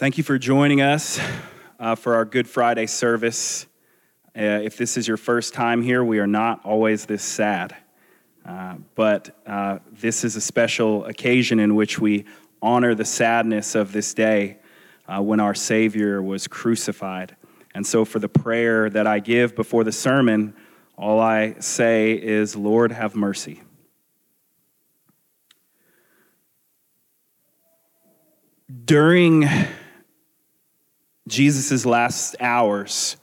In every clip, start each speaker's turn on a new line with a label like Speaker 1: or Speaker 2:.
Speaker 1: Thank you for joining us uh, for our Good Friday service. Uh, if this is your first time here, we are not always this sad. Uh, but uh, this is a special occasion in which we honor the sadness of this day uh, when our Savior was crucified. And so, for the prayer that I give before the sermon, all I say is, Lord, have mercy. During Jesus' last hours,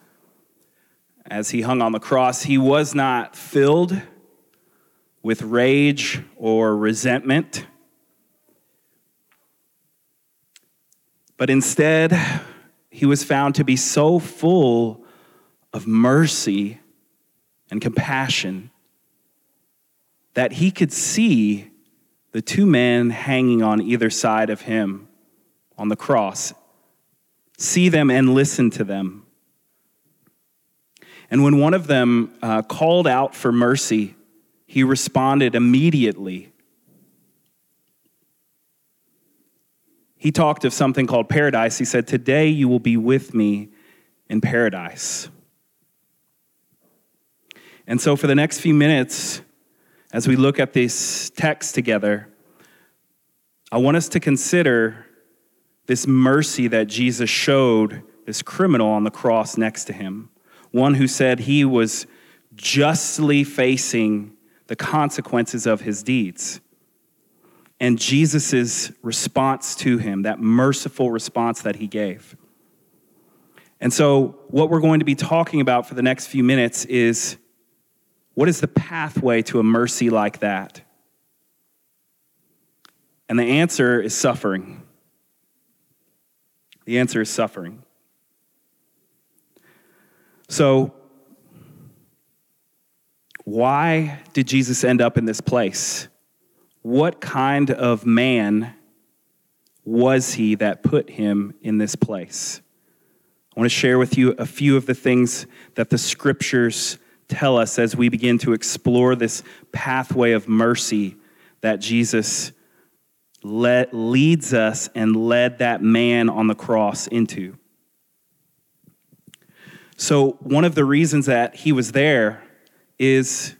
Speaker 1: as he hung on the cross, he was not filled with rage or resentment, but instead, he was found to be so full of mercy and compassion that he could see the two men hanging on either side of him on the cross, see them and listen to them. And when one of them uh, called out for mercy, he responded immediately. He talked of something called paradise. He said, Today you will be with me in paradise. And so, for the next few minutes, as we look at this text together, I want us to consider this mercy that Jesus showed this criminal on the cross next to him, one who said he was justly facing the consequences of his deeds. And Jesus' response to him, that merciful response that he gave. And so, what we're going to be talking about for the next few minutes is what is the pathway to a mercy like that? And the answer is suffering. The answer is suffering. So, why did Jesus end up in this place? What kind of man was he that put him in this place? I want to share with you a few of the things that the scriptures tell us as we begin to explore this pathway of mercy that Jesus led, leads us and led that man on the cross into. So, one of the reasons that he was there is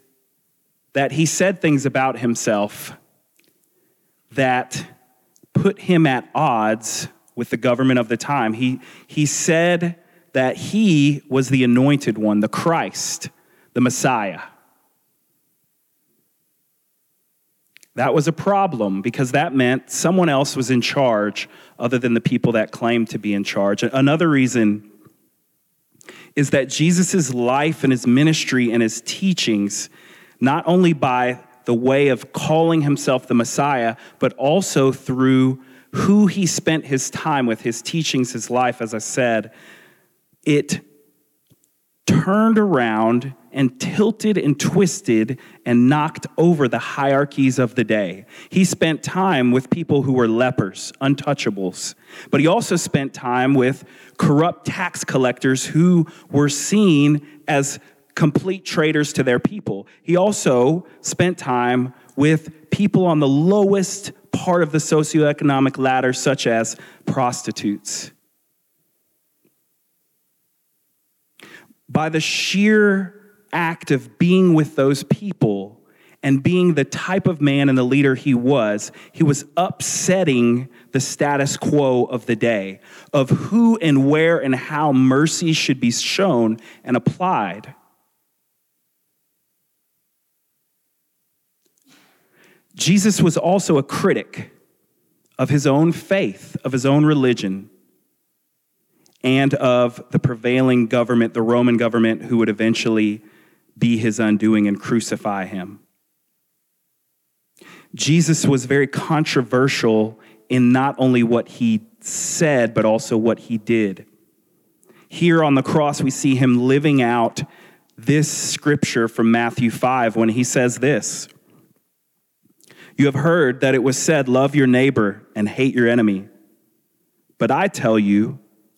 Speaker 1: that he said things about himself that put him at odds with the government of the time. He, he said that he was the anointed one, the Christ, the Messiah. That was a problem because that meant someone else was in charge other than the people that claimed to be in charge. Another reason is that Jesus' life and his ministry and his teachings, not only by the way of calling himself the Messiah, but also through who he spent his time with, his teachings, his life, as I said, it turned around and tilted and twisted and knocked over the hierarchies of the day. He spent time with people who were lepers, untouchables, but he also spent time with corrupt tax collectors who were seen as complete traitors to their people. He also spent time with people on the lowest part of the socioeconomic ladder, such as prostitutes. By the sheer act of being with those people and being the type of man and the leader he was, he was upsetting the status quo of the day of who and where and how mercy should be shown and applied. Jesus was also a critic of his own faith, of his own religion and of the prevailing government, the Roman government, who would eventually be his undoing and crucify him. Jesus was very controversial in not only what he said, but also what he did. Here on the cross, we see him living out this scripture from Matthew 5 when he says this You have heard that it was said, Love your neighbor and hate your enemy. But I tell you,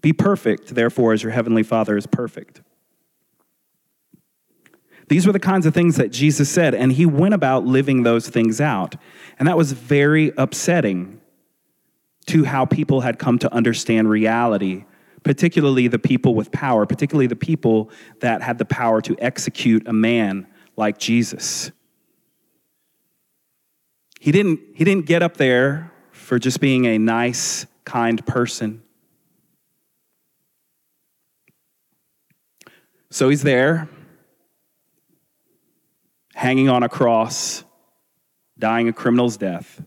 Speaker 1: Be perfect, therefore, as your heavenly Father is perfect. These were the kinds of things that Jesus said, and he went about living those things out. And that was very upsetting to how people had come to understand reality, particularly the people with power, particularly the people that had the power to execute a man like Jesus. He didn't, he didn't get up there for just being a nice, kind person. So he's there, hanging on a cross, dying a criminal's death.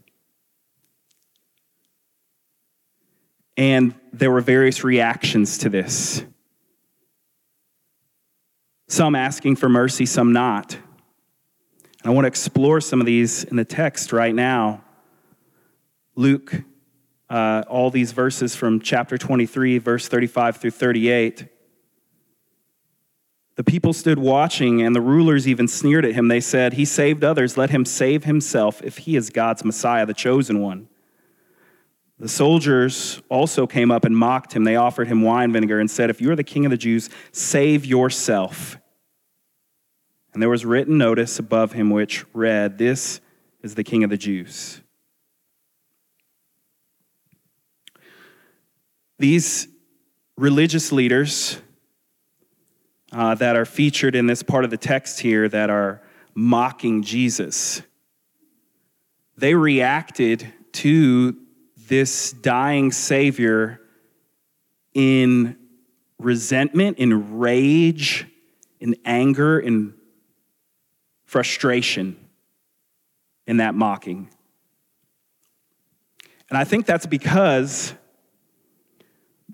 Speaker 1: And there were various reactions to this. Some asking for mercy, some not. And I want to explore some of these in the text right now. Luke, uh, all these verses from chapter 23, verse 35 through 38. The people stood watching, and the rulers even sneered at him. They said, He saved others. Let him save himself if he is God's Messiah, the chosen one. The soldiers also came up and mocked him. They offered him wine vinegar and said, If you are the king of the Jews, save yourself. And there was written notice above him which read, This is the king of the Jews. These religious leaders uh, that are featured in this part of the text here that are mocking Jesus. They reacted to this dying Savior in resentment, in rage, in anger, in frustration in that mocking. And I think that's because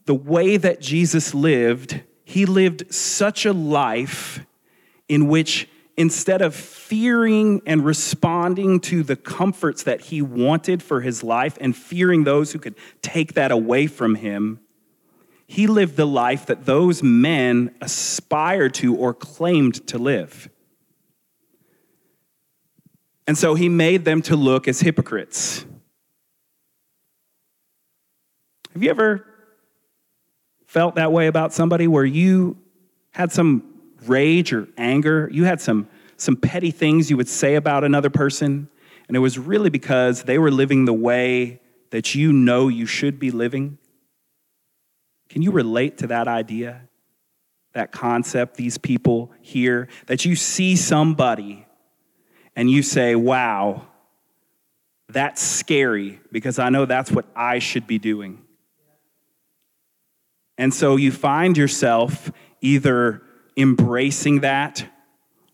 Speaker 1: the way that Jesus lived he lived such a life in which instead of fearing and responding to the comforts that he wanted for his life and fearing those who could take that away from him, he lived the life that those men aspired to or claimed to live. And so he made them to look as hypocrites. Have you ever felt that way about somebody where you had some rage or anger, you had some, some petty things you would say about another person, and it was really because they were living the way that you know you should be living? Can you relate to that idea, that concept, these people here? That you see somebody and you say, wow, that's scary because I know that's what I should be doing. And so you find yourself either embracing that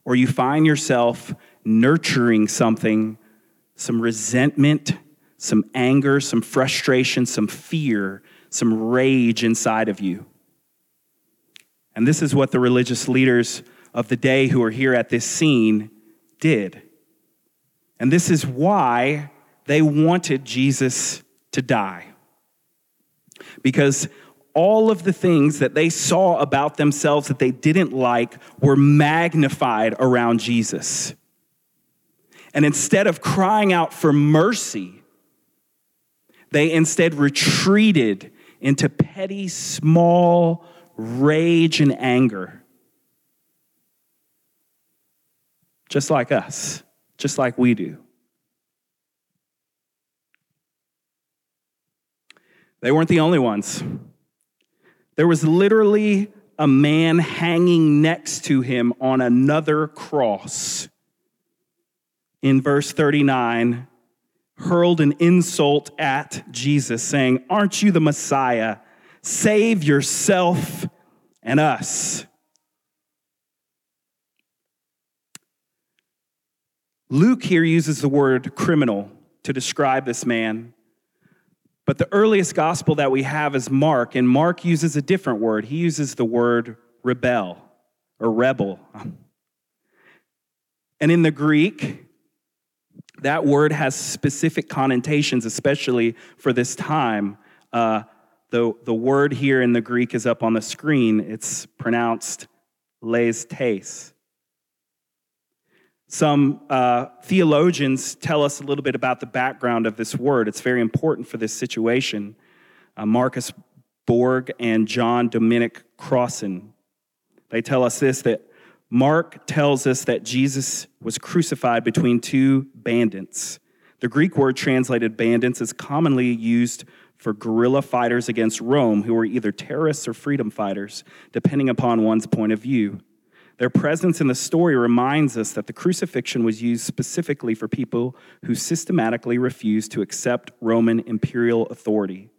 Speaker 1: or you find yourself nurturing something, some resentment, some anger, some frustration, some fear, some rage inside of you. And this is what the religious leaders of the day who are here at this scene did. And this is why they wanted Jesus to die. Because all of the things that they saw about themselves that they didn't like were magnified around Jesus. And instead of crying out for mercy, they instead retreated into petty, small rage and anger. Just like us, just like we do. They weren't the only ones. There was literally a man hanging next to him on another cross. In verse 39, hurled an insult at Jesus, saying, Aren't you the Messiah? Save yourself and us. Luke here uses the word criminal to describe this man. But the earliest gospel that we have is Mark, and Mark uses a different word. He uses the word rebel or rebel. And in the Greek, that word has specific connotations, especially for this time. Uh, the, the word here in the Greek is up on the screen. It's pronounced les tes. Some uh, theologians tell us a little bit about the background of this word. It's very important for this situation. Uh, Marcus Borg and John Dominic Crossan, they tell us this that Mark tells us that Jesus was crucified between two bandits. The Greek word translated bandits is commonly used for guerrilla fighters against Rome who were either terrorists or freedom fighters, depending upon one's point of view. Their presence in the story reminds us that the crucifixion was used specifically for people who systematically refused to accept Roman imperial authority.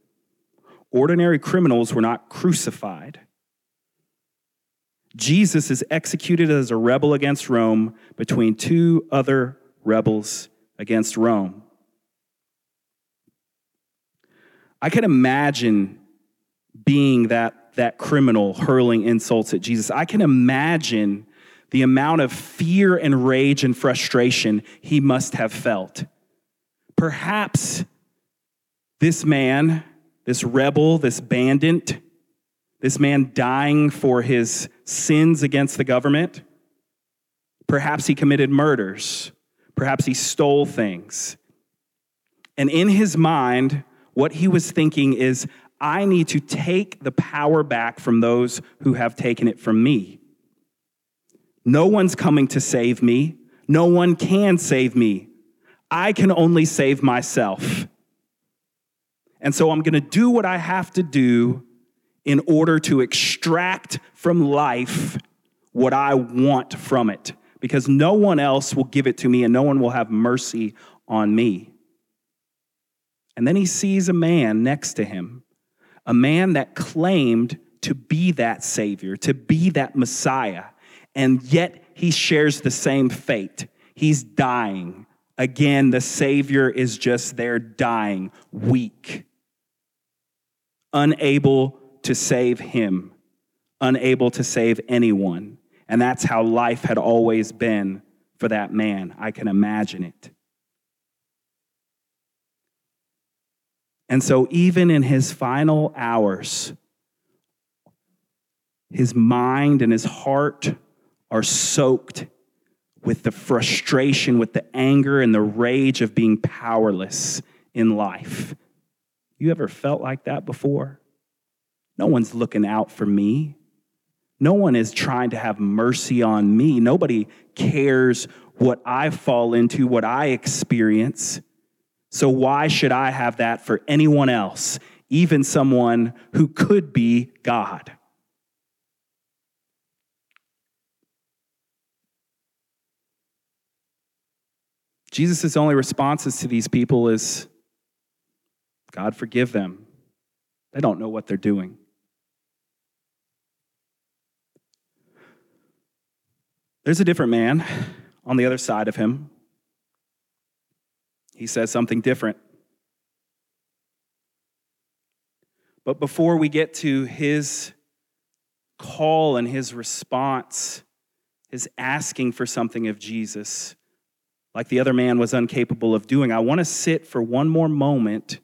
Speaker 1: Ordinary criminals were not crucified. Jesus is executed as a rebel against Rome between two other rebels against Rome. I can imagine being that, that criminal hurling insults at Jesus. I can imagine the amount of fear and rage and frustration he must have felt. Perhaps this man, this rebel, this bandit, this man dying for his sins against the government. Perhaps he committed murders. Perhaps he stole things. And in his mind, what he was thinking is, I need to take the power back from those who have taken it from me. No one's coming to save me. No one can save me. I can only save myself. And so I'm going to do what I have to do in order to extract from life what I want from it, because no one else will give it to me and no one will have mercy on me. And then he sees a man next to him, a man that claimed to be that Savior, to be that Messiah, and yet he shares the same fate. He's dying. Again, the Savior is just there dying, weak, unable to save him, unable to save anyone. And that's how life had always been for that man. I can imagine it. And so, even in his final hours, his mind and his heart are soaked with the frustration, with the anger and the rage of being powerless in life. You ever felt like that before? No one's looking out for me. No one is trying to have mercy on me. Nobody cares what I fall into, what I experience. So, why should I have that for anyone else, even someone who could be God? Jesus' only responses to these people is God, forgive them. They don't know what they're doing. There's a different man on the other side of him. He says something different. But before we get to his call and his response, his asking for something of Jesus, like the other man was incapable of doing, I want to sit for one more moment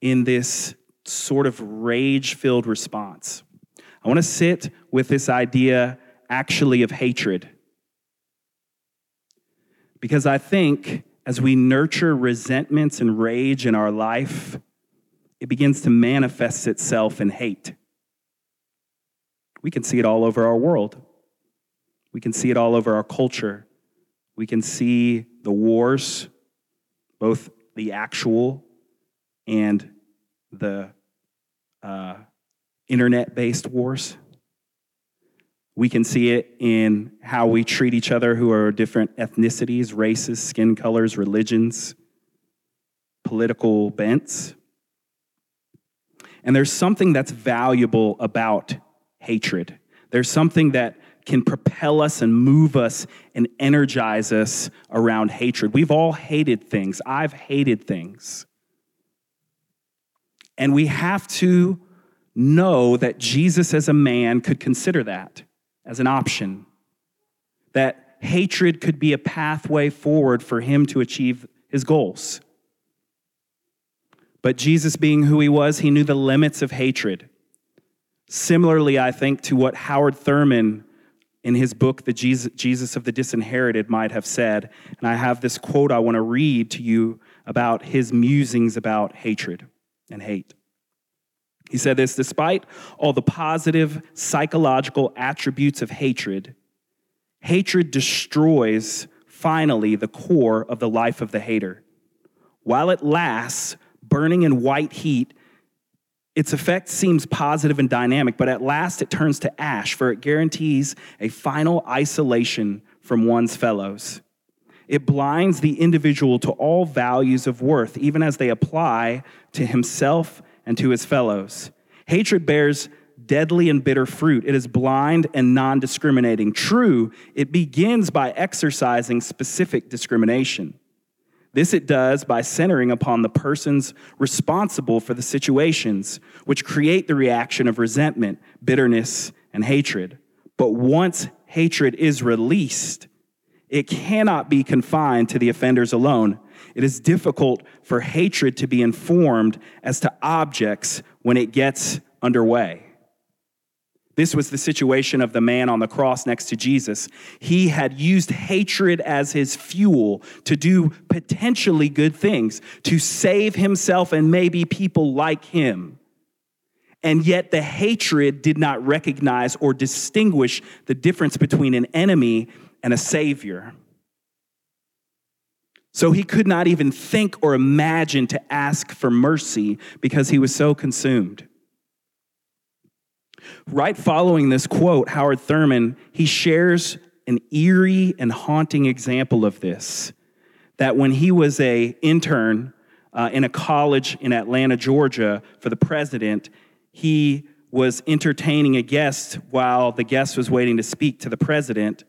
Speaker 1: in this sort of rage filled response. I want to sit with this idea actually of hatred. Because I think as we nurture resentments and rage in our life, it begins to manifest itself in hate. We can see it all over our world. We can see it all over our culture. We can see the wars, both the actual and the uh, internet based wars. We can see it in how we treat each other who are different ethnicities, races, skin colors, religions, political bents. And there's something that's valuable about hatred. There's something that can propel us and move us and energize us around hatred. We've all hated things. I've hated things. And we have to know that Jesus, as a man, could consider that as an option, that hatred could be a pathway forward for him to achieve his goals. But Jesus, being who he was, he knew the limits of hatred. Similarly, I think to what Howard Thurman in his book, The Jesus, of the Disinherited, might have said. And I have this quote I want to read to you about his musings about hatred and hate. He said this Despite all the positive psychological attributes of hatred, hatred destroys finally the core of the life of the hater. While it lasts, burning in white heat, its effect seems positive and dynamic, but at last it turns to ash, for it guarantees a final isolation from one's fellows. It blinds the individual to all values of worth, even as they apply to himself and to his fellows. Hatred bears deadly and bitter fruit. It is blind and non discriminating. True, it begins by exercising specific discrimination. This it does by centering upon the persons responsible for the situations which create the reaction of resentment, bitterness, and hatred. But once hatred is released, it cannot be confined to the offenders alone. It is difficult for hatred to be informed as to objects when it gets underway. This was the situation of the man on the cross next to Jesus. He had used hatred as his fuel to do potentially good things, to save himself and maybe people like him. And yet the hatred did not recognize or distinguish the difference between an enemy and a savior. So he could not even think or imagine to ask for mercy because he was so consumed. Right following this quote, Howard Thurman, he shares an eerie and haunting example of this. That when he was a intern uh, in a college in Atlanta, Georgia, for the president, he was entertaining a guest while the guest was waiting to speak to the president.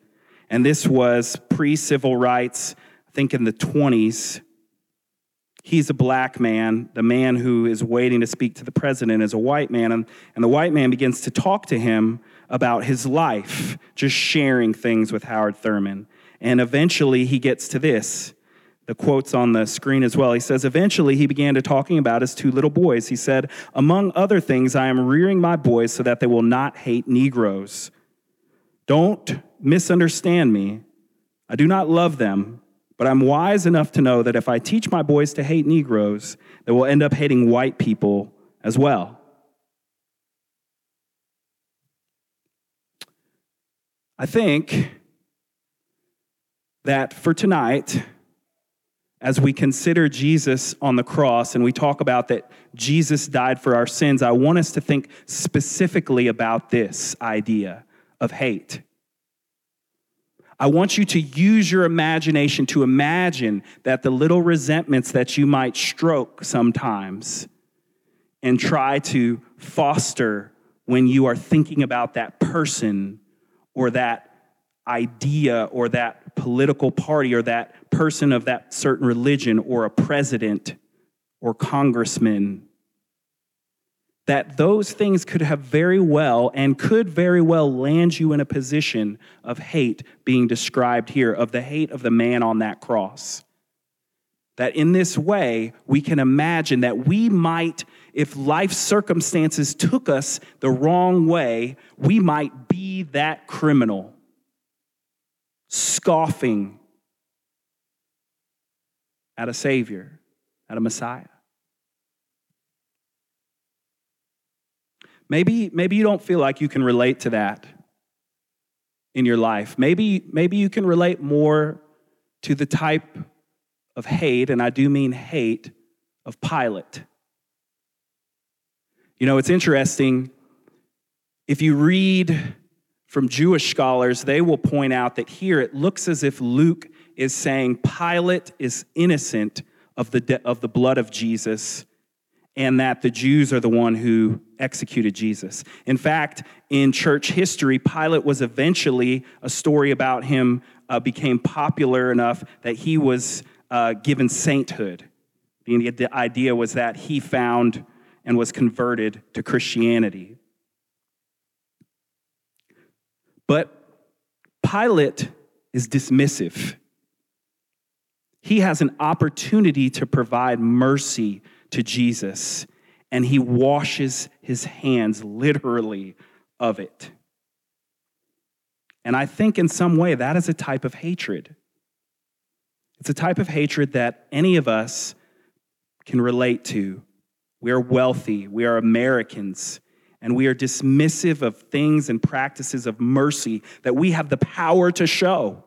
Speaker 1: And this was pre civil rights, think in the 20s he's a black man. The man who is waiting to speak to the president is a white man. And, and the white man begins to talk to him about his life, just sharing things with Howard Thurman. And eventually he gets to this. The quote's on the screen as well. He says, Eventually, he began to talking about his two little boys. He said, Among other things, I am rearing my boys so that they will not hate Negroes. Don't misunderstand me. I do not love them, but I'm wise enough to know that if I teach my boys to hate Negroes, they will end up hating white people as well. I think that for tonight, as we consider Jesus on the cross and we talk about that Jesus died for our sins, I want us to think specifically about this idea of hate. I want you to use your imagination to imagine that the little resentments that you might stroke sometimes and try to foster when you are thinking about that person or that idea or that political party or that person of that certain religion or a president or congressman that those things could have very well and could very well land you in a position of hate being described here, of the hate of the man on that cross. That in this way, we can imagine that we might, if life circumstances took us the wrong way, we might be that criminal, scoffing at a Savior, at a Messiah. Maybe, maybe you don't feel like you can relate to that in your life. Maybe, maybe you can relate more to the type of hate, and I do mean hate, of Pilate. You know, it's interesting. If you read from Jewish scholars, they will point out that here it looks as if Luke is saying Pilate is innocent of the, de- of the blood of Jesus and that the Jews are the one who executed Jesus. In fact, in church history, Pilate was eventually a story about him uh, became popular enough that he was uh, given sainthood. The idea was that he found and was converted to Christianity. But Pilate is dismissive. He has an opportunity to provide mercy to Jesus and he washes his hands literally of it. And I think in some way that is a type of hatred. It's a type of hatred that any of us can relate to. We are wealthy, we are Americans, and we are dismissive of things and practices of mercy that we have the power to show.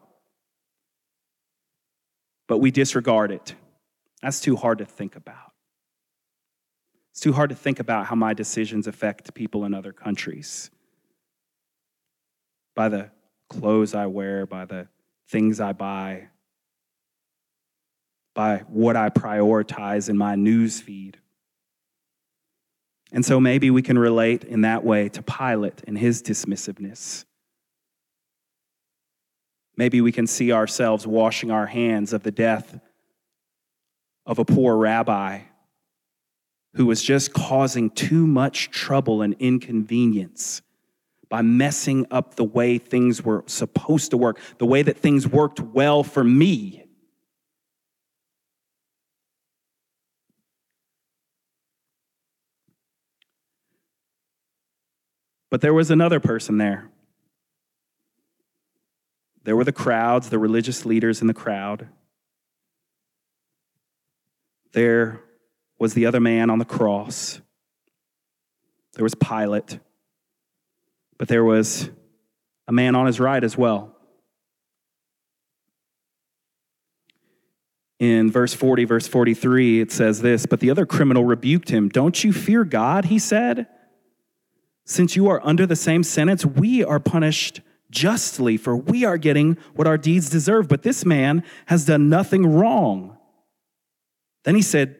Speaker 1: But we disregard it. That's too hard to think about. It's too hard to think about how my decisions affect people in other countries. By the clothes I wear, by the things I buy, by what I prioritize in my news feed. And so maybe we can relate in that way to Pilate and his dismissiveness. Maybe we can see ourselves washing our hands of the death of a poor rabbi who was just causing too much trouble and inconvenience by messing up the way things were supposed to work, the way that things worked well for me. But there was another person there. There were the crowds, the religious leaders in the crowd. There was the other man on the cross. There was Pilate. But there was a man on his right as well. In verse 40, verse 43, it says this But the other criminal rebuked him. Don't you fear God, he said. Since you are under the same sentence, we are punished justly, for we are getting what our deeds deserve. But this man has done nothing wrong. Then he said,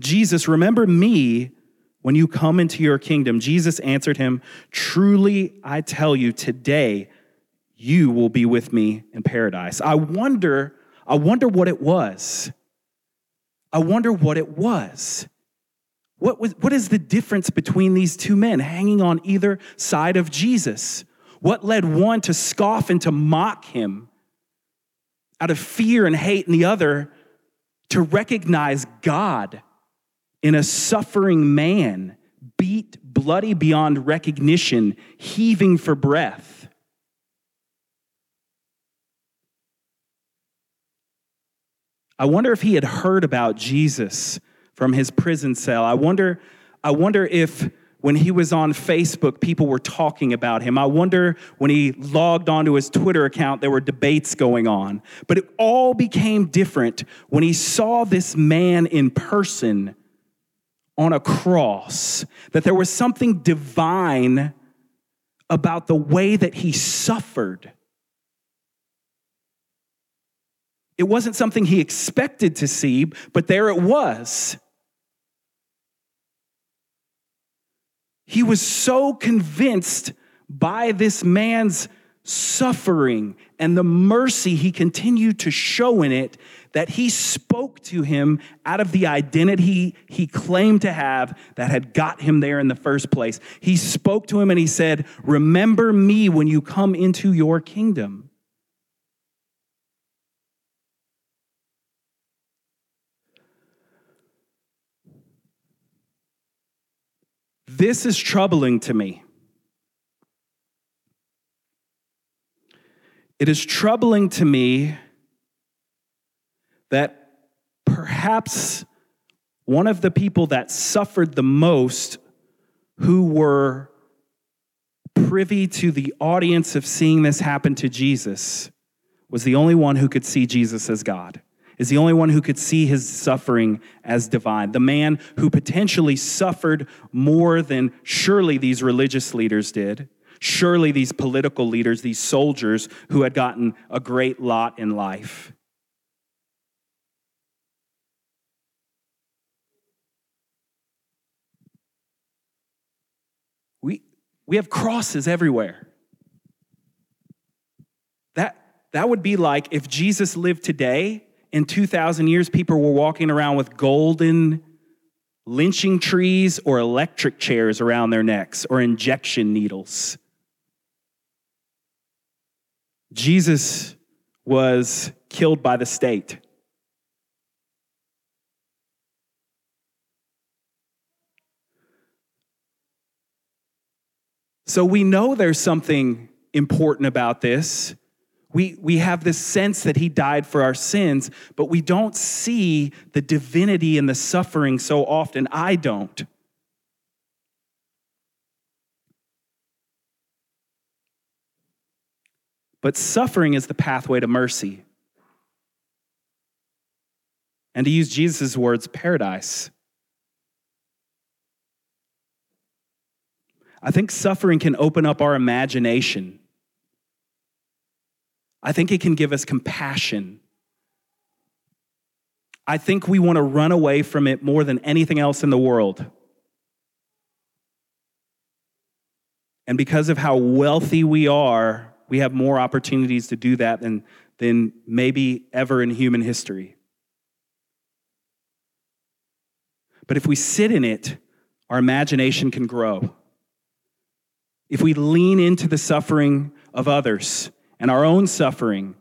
Speaker 1: Jesus, remember me when you come into your kingdom. Jesus answered him, Truly I tell you, today you will be with me in paradise. I wonder, I wonder what it was. I wonder what it was. What, was, what is the difference between these two men hanging on either side of Jesus? What led one to scoff and to mock him out of fear and hate, and the other to recognize God in a suffering man, beat bloody beyond recognition, heaving for breath? I wonder if he had heard about Jesus from his prison cell. I wonder, I wonder if when he was on Facebook, people were talking about him. I wonder when he logged onto his Twitter account, there were debates going on. But it all became different when he saw this man in person on a cross, that there was something divine about the way that he suffered. It wasn't something he expected to see, but there it was. He was so convinced by this man's suffering and the mercy he continued to show in it that he spoke to him out of the identity he claimed to have that had got him there in the first place. He spoke to him and he said, Remember me when you come into your kingdom. This is troubling to me. It is troubling to me that perhaps one of the people that suffered the most, who were privy to the audience of seeing this happen to Jesus, was the only one who could see Jesus as God is the only one who could see his suffering as divine. The man who potentially suffered more than surely these religious leaders did. Surely these political leaders, these soldiers who had gotten a great lot in life. We, we have crosses everywhere. That, that would be like if Jesus lived today in 2,000 years, people were walking around with golden lynching trees or electric chairs around their necks or injection needles. Jesus was killed by the state. So we know there's something important about this. We, we have this sense that he died for our sins, but we don't see the divinity in the suffering so often. I don't. But suffering is the pathway to mercy. And to use Jesus' words, paradise. I think suffering can open up our imagination. I think it can give us compassion. I think we want to run away from it more than anything else in the world. And because of how wealthy we are, we have more opportunities to do that than, than maybe ever in human history. But if we sit in it, our imagination can grow. If we lean into the suffering of others and our own suffering,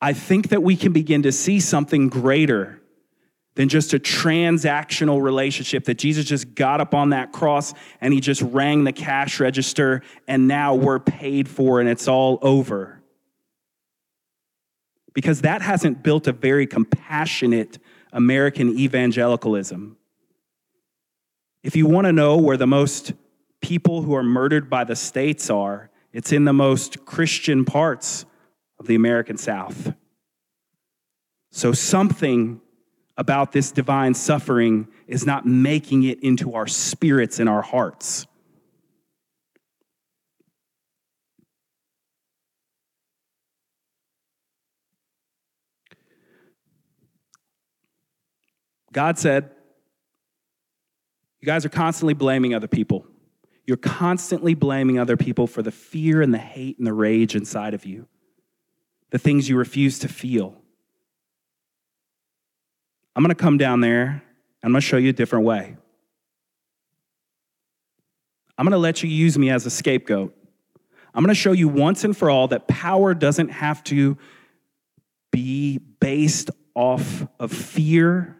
Speaker 1: I think that we can begin to see something greater than just a transactional relationship that Jesus just got up on that cross and he just rang the cash register and now we're paid for and it's all over. Because that hasn't built a very compassionate American evangelicalism. If you want to know where the most people who are murdered by the states are, it's in the most Christian parts of the American South. So something about this divine suffering is not making it into our spirits and our hearts. God said, You guys are constantly blaming other people. You're constantly blaming other people for the fear and the hate and the rage inside of you, the things you refuse to feel. I'm going to come down there. I'm going to show you a different way. I'm going to let you use me as a scapegoat. I'm going to show you once and for all that power doesn't have to be based off of fear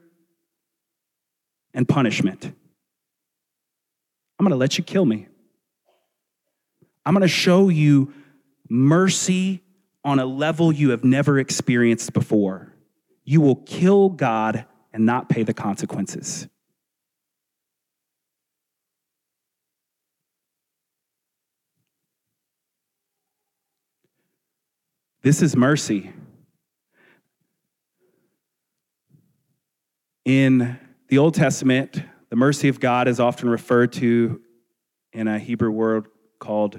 Speaker 1: and punishment. I'm going to let you kill me. I'm going to show you mercy on a level you have never experienced before you will kill God and not pay the consequences. This is mercy. In the Old Testament, the mercy of God is often referred to in a Hebrew word called,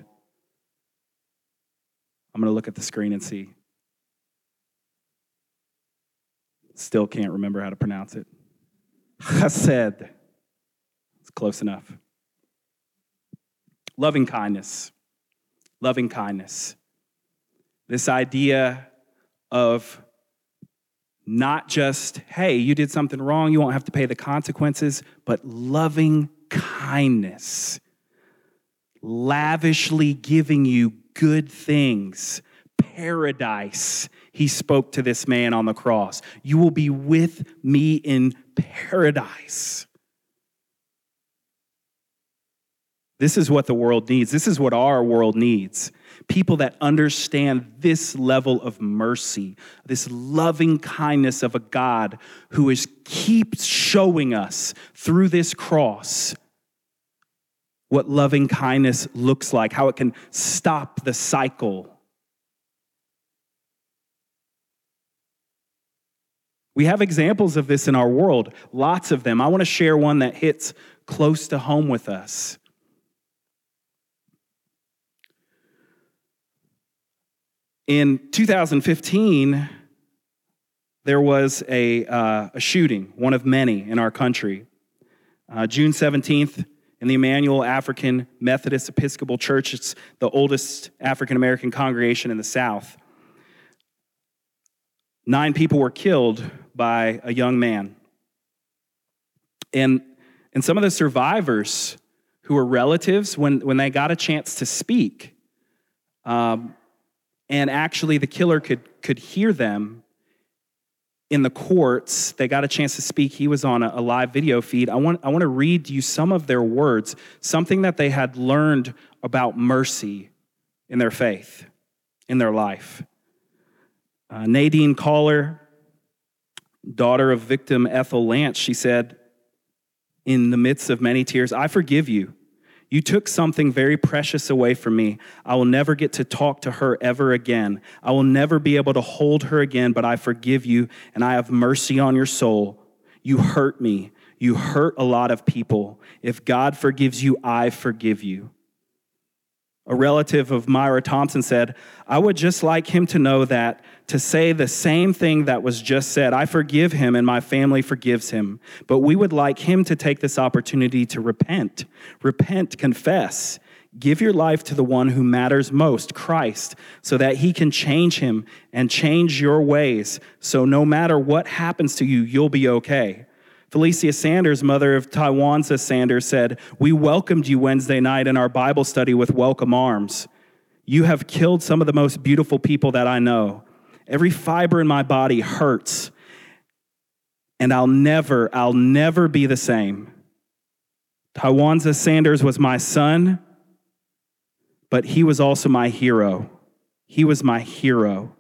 Speaker 1: I'm going to look at the screen and see. Still can't remember how to pronounce it. Chesed. It's close enough. Loving kindness. Loving kindness. This idea of not just, hey, you did something wrong, you won't have to pay the consequences, but loving kindness. Lavishly giving you good things, paradise he spoke to this man on the cross. You will be with me in paradise. This is what the world needs. This is what our world needs. People that understand this level of mercy, this loving kindness of a God who is keeps showing us through this cross what loving kindness looks like, how it can stop the cycle We have examples of this in our world, lots of them. I want to share one that hits close to home with us. In 2015, there was a, uh, a shooting, one of many in our country. Uh, June 17th, in the Emanuel African Methodist Episcopal Church, it's the oldest African American congregation in the South. Nine people were killed by a young man. And, and some of the survivors who were relatives, when, when they got a chance to speak, um, and actually the killer could, could hear them, in the courts. They got a chance to speak. He was on a, a, live video feed. I want, I want to read you some of their words, something that they had learned about mercy in their faith, in their life. Uh, Nadine Collier, daughter of victim Ethel Lance, she said, in the midst of many tears, I forgive you. You took something very precious away from me. I will never get to talk to her ever again. I will never be able to hold her again, but I forgive you and I have mercy on your soul. You hurt me. You hurt a lot of people. If God forgives you, I forgive you. A relative of Myra Thompson said, I would just like him to know that to say the same thing that was just said, I forgive him and my family forgives him. But we would like him to take this opportunity to repent, repent, confess, give your life to the one who matters most, Christ, so that he can change him and change your ways. So no matter what happens to you, you'll be okay. Felicia Sanders, mother of Tywanza Sanders, said, We welcomed you Wednesday night in our Bible study with welcome arms. You have killed some of the most beautiful people that I know. Every fiber in my body hurts, and I'll never, I'll never be the same. Tywanza Sanders was my son, but he was also my hero. He was my hero.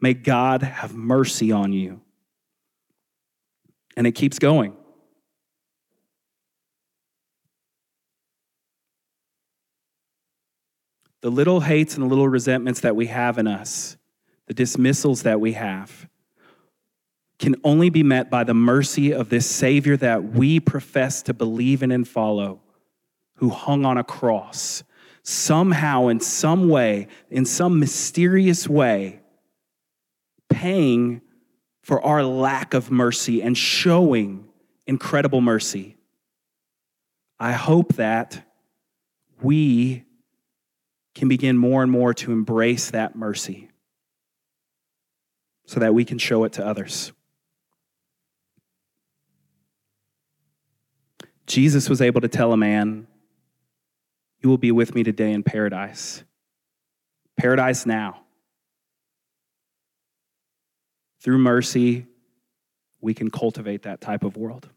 Speaker 1: May God have mercy on you. And it keeps going. The little hates and the little resentments that we have in us, the dismissals that we have, can only be met by the mercy of this Savior that we profess to believe in and follow, who hung on a cross. Somehow, in some way, in some mysterious way, paying for our lack of mercy and showing incredible mercy. I hope that we can begin more and more to embrace that mercy so that we can show it to others. Jesus was able to tell a man, You will be with me today in paradise. Paradise now. Through mercy, we can cultivate that type of world.